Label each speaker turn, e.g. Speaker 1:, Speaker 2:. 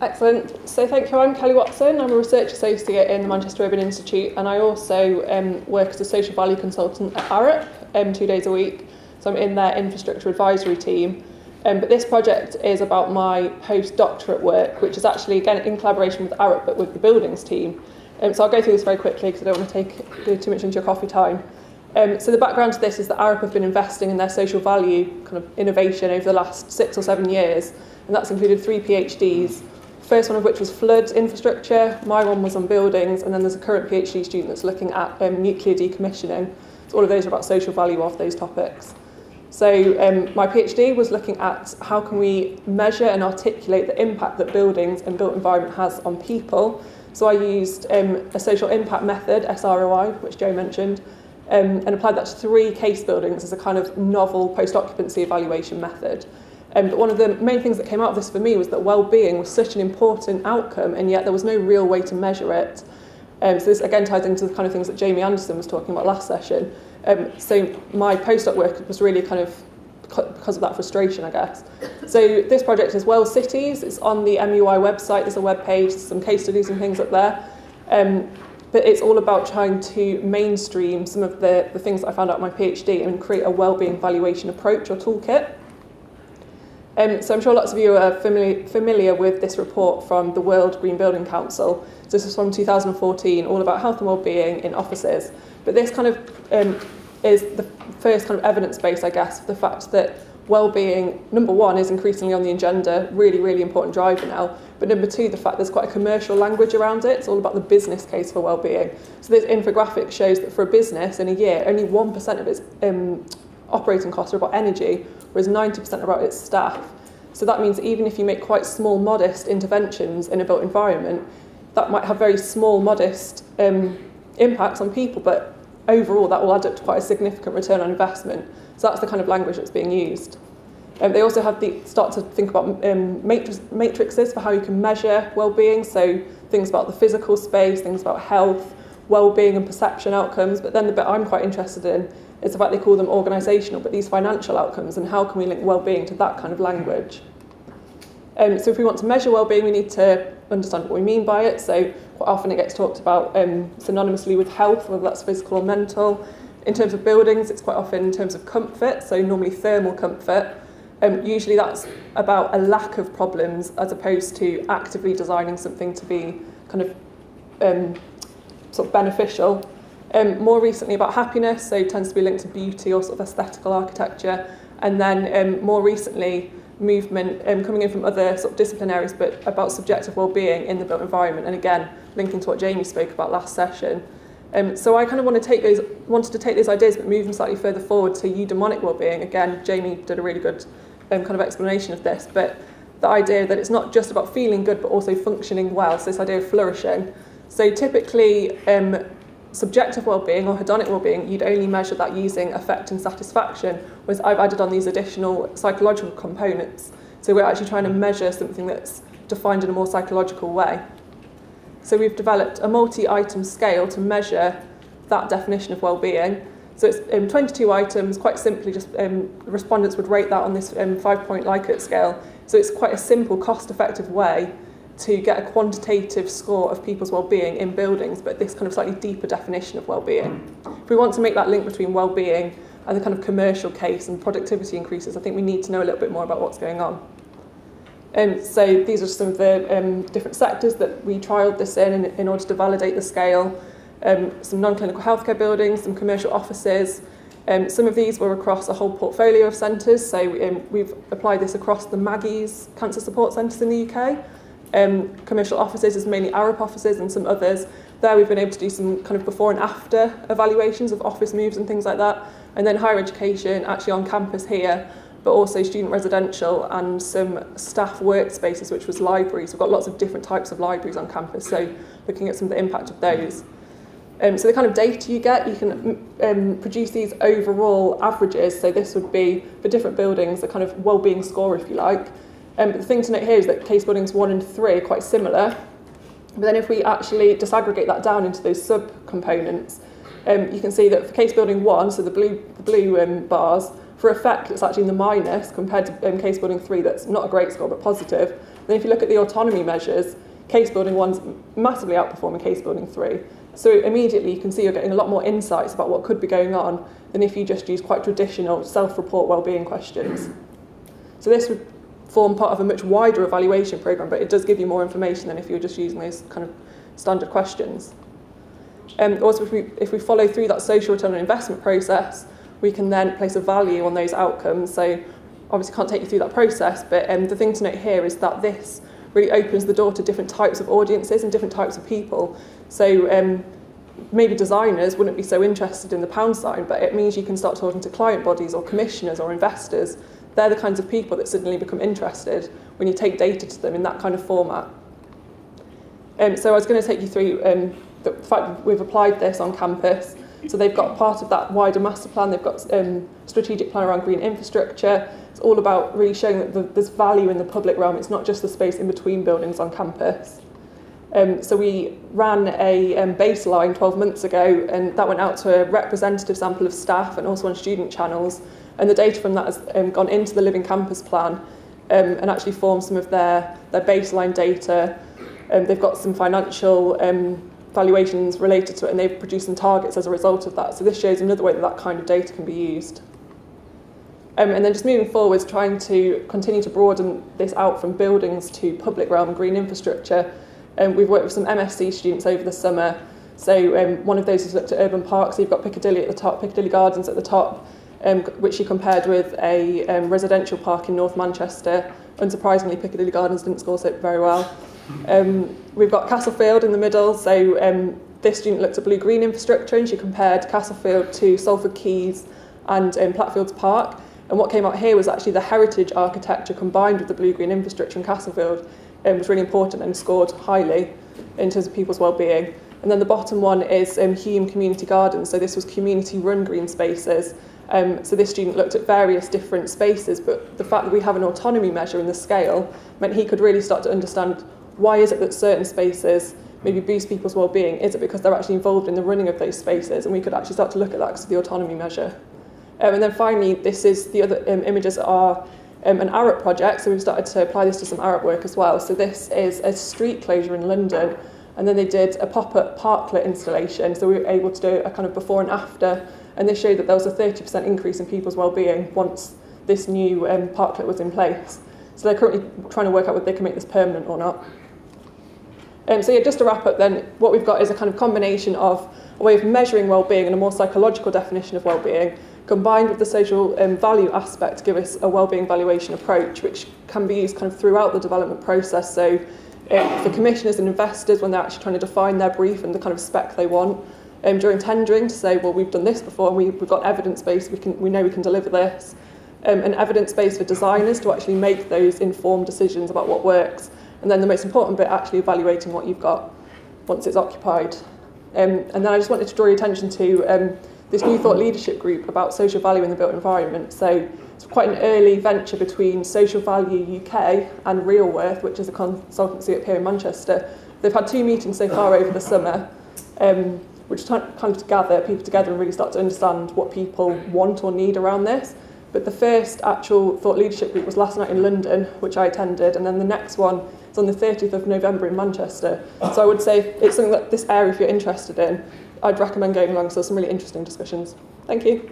Speaker 1: Excellent. So thank you. I'm Kelly Watson. I'm a research associate in the Manchester Urban Institute and I also um, work as a social value consultant at Arup um, two days a week. So I'm in their infrastructure advisory team. Um, but this project is about my postdoctorate work, which is actually, again, in collaboration with Arup, but with the buildings team. Um, so I'll go through this very quickly because I don't want to take too much into your coffee time. Um, so the background to this is that Arup have been investing in their social value kind of innovation over the last six or seven years, and that's included three PhDs, first one of which was flood infrastructure, my one was on buildings, and then there's a current PhD student that's looking at um, nuclear decommissioning. So all of those are about social value of those topics. So um, my PhD was looking at how can we measure and articulate the impact that buildings and built environment has on people. So I used um, a social impact method, SROI, which Joe mentioned, um, and applied that to three case buildings as a kind of novel post-occupancy evaluation method. Um, but one of the main things that came out of this for me was that well-being was such an important outcome, and yet there was no real way to measure it. Um, so this again ties into the kind of things that Jamie Anderson was talking about last session. Um, so my postdoc work was really kind of because of that frustration, I guess. So this project is Well Cities. It's on the MUI website. There's a web page, some case studies and things up there. Um, but it's all about trying to mainstream some of the, the things that I found out in my PhD and create a well-being valuation approach or toolkit. Um, so I'm sure lots of you are familiar, familiar with this report from the World Green Building Council. So this is from 2014, all about health and well-being in offices. But this kind of um, is the first kind of evidence base, I guess, the fact that well-being, number one, is increasingly on the agenda, really, really important driver now. But number two, the fact there's quite a commercial language around it. It's all about the business case for well-being. So this infographic shows that for a business in a year, only 1% of its um, operating costs are about energy, whereas 90% are about its staff. So that means even if you make quite small, modest interventions in a built environment, that might have very small, modest um, impacts on people, but overall that will add up to quite a significant return on investment. So that's the kind of language that's being used. Um, they also have the start to think about um, matrix, matrices for how you can measure well-being. So things about the physical space, things about health, well-being and perception outcomes. But then the bit I'm quite interested in is the fact they call them organisational, but these financial outcomes and how can we link well-being to that kind of language. Um, so if we want to measure well-being, we need to understand what we mean by it. So quite often it gets talked about um, synonymously with health, whether that's physical or mental. In terms of buildings, it's quite often in terms of comfort, so normally thermal comfort. Um, usually that's about a lack of problems as opposed to actively designing something to be kind of um, sort of beneficial. Um, more recently about happiness, so tends to be linked to beauty or sort of aesthetical architecture. And then um, more recently, movement um, coming in from other sort of discipline areas, but about subjective well-being in the built environment. And again, linking to what Jamie spoke about last session. Um, so I kind of want to take those, wanted to take those ideas, but move them slightly further forward to eudaimonic well-being. Again, Jamie did a really good um, kind of explanation of this, but the idea that it's not just about feeling good, but also functioning well. So this idea of flourishing. So typically, um, subjective well-being or hedonic well-being, you'd only measure that using affect and satisfaction, whereas I've added on these additional psychological components. So we're actually trying to measure something that's defined in a more psychological way. So we've developed a multi-item scale to measure that definition of well-being. So it's um, 22 items, quite simply, just um, respondents would rate that on this um, five-point Likert scale. So it's quite a simple, cost-effective way to get a quantitative score of people's well-being in buildings, but this kind of slightly deeper definition of well-being. If we want to make that link between well-being and the kind of commercial case and productivity increases, I think we need to know a little bit more about what's going on. Um, so these are some of the um, different sectors that we trialled this in, in in order to validate the scale. Um, some non-clinical healthcare buildings, some commercial offices. Um, some of these were across a whole portfolio of centres, so um, we've applied this across the Maggie's cancer support centres in the UK. Um, commercial offices is mainly Arup offices and some others. There we've been able to do some kind of before and after evaluations of office moves and things like that. And then higher education, actually on campus here, but also student residential and some staff workspaces, which was libraries. We've got lots of different types of libraries on campus, so looking at some of the impact of those. Um, so the kind of data you get, you can um, produce these overall averages. So this would be for different buildings, the kind of well-being score, if you like. Um, the thing to note here is that case buildings one and three are quite similar. But then if we actually disaggregate that down into those sub-components, um, you can see that for case building one, so the blue, the blue um, bars, for affect it's actually in the minus compared to um, case building three that's not a great score but positive. Then if you look at the autonomy measures, case building one's massively outperforming case building three. So immediately you can see you're getting a lot more insights about what could be going on than if you just use quite traditional self-report well-being questions. So this would form part of a much wider evaluation program, but it does give you more information than if you were just using those kind of standard questions. Um, also, if we, if we follow through that social return on investment process, we can then place a value on those outcomes. So obviously can't take you through that process, but um, the thing to note here is that this really opens the door to different types of audiences and different types of people. So um, maybe designers wouldn't be so interested in the pound sign, but it means you can start talking to client bodies or commissioners or investors. They're the kinds of people that suddenly become interested when you take data to them in that kind of format. Um, so I was going to take you through um, the fact we've applied this on campus. So they've got part of that wider master plan, they've got um, strategic plan around green infrastructure. It's all about really showing that the, there's value in the public realm. It's not just the space in between buildings on campus. Um, so we ran a um, baseline 12 months ago and that went out to a representative sample of staff and also on student channels and the data from that has um, gone into the Living Campus plan um, and actually formed some of their, their baseline data. Um, they've got some financial um, valuations related to it and they've produced some targets as a result of that. So this shows another way that that kind of data can be used. Um, and then just moving forwards, trying to continue to broaden this out from buildings to public realm green infrastructure. Um, we've worked with some MSc students over the summer. So um, one of those has looked at urban parks. So you've got Piccadilly at the top, Piccadilly Gardens at the top, um, which she compared with a um, residential park in North Manchester. Unsurprisingly, Piccadilly Gardens didn't score so very well. Um, we've got Castlefield in the middle. So um, this student looked at blue-green infrastructure and she compared Castlefield to Salford Quays and um, Platt Fields Park. And what came out here was actually the heritage architecture combined with the blue-green infrastructure in Castlefield um, was really important and scored highly in terms of people's well-being. And then the bottom one is um, Hulme Community Gardens. So this was community-run green spaces. Um, so this student looked at various different spaces, but the fact that we have an autonomy measure in the scale meant he could really start to understand why is it that certain spaces maybe boost people's well-being? Is it because they're actually involved in the running of those spaces? And we could actually start to look at that because of the autonomy measure. Um, and then finally, this is the other um, images are um, an Arup project, so we've started to apply this to some Arup work as well. So this is a street closure in London, and then they did a pop-up parklet installation, so we were able to do a kind of before and after, and this showed that there was a 30% increase in people's well-being once this new um, parklet was in place. So they're currently trying to work out whether they can make this permanent or not. Um, so yeah, just to wrap up then, what we've got is a kind of combination of a way of measuring well-being and a more psychological definition of well-being, combined with the social um, value aspect to give us a well-being valuation approach, which can be used kind of throughout the development process. So um, for commissioners and investors, when they're actually trying to define their brief and the kind of spec they want, um, during tendering to say, well, we've done this before and we, we've got evidence base, we, can, we know we can deliver this. Um, and evidence base for designers to actually make those informed decisions about what works. And then the most important bit, actually evaluating what you've got once it's occupied. Um, and then I just wanted to draw your attention to um, this New Thought Leadership Group about social value in the built environment. So it's quite an early venture between Social Value UK and Real Worth, which is a consultancy up here in Manchester. They've had two meetings so far over the summer, um, which kind of gather people together and really start to understand what people want or need around this. But the first actual thought leadership group was last night in London, which I attended, and then the next one is on the 30th of November in Manchester. So I would say it's something that this area, if you're interested in, I'd recommend going along. So some really interesting discussions. Thank you.